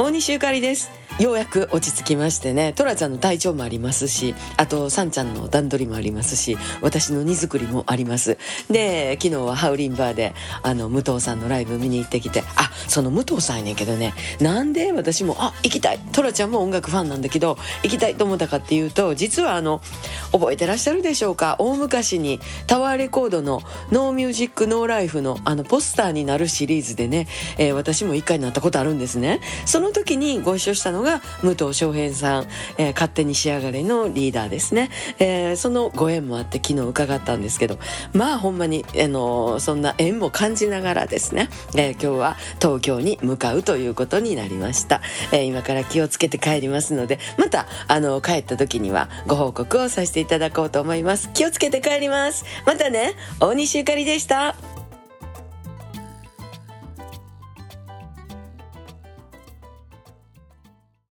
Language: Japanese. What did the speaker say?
大西ゆかりです。ようやく落ち着きましてね。トラちゃんの体調もありますしあとサンちゃんの段取りもありますし私の荷造りもあります。で昨日はハウリンバーであの武藤さんのライブ見に行ってきてあその武藤さんやねんけどね。なんで私もあ行きたい。トラちゃんも音楽ファンなんだけど行きたいと思ったかっていうと実はあの覚えてらっしゃるでしょうか。大昔にタワーレコードの「ノーミュージックノーライフのあのポスターになるシリーズでね、えー、私も一回なったことあるんですね。その時にご一緒したのが武藤翔平さん、えー、勝手に仕上がれのリーダーですね、えー、そのご縁もあって昨日伺ったんですけどまあほんまに、あのそんな縁も感じながらですね、え今日は東京に向かうということになりました、え今から気をつけて帰りますのでまたあの帰った時にはご報告をさせていただこうと思います。気をつけて帰ります。またね大西ゆかりでした。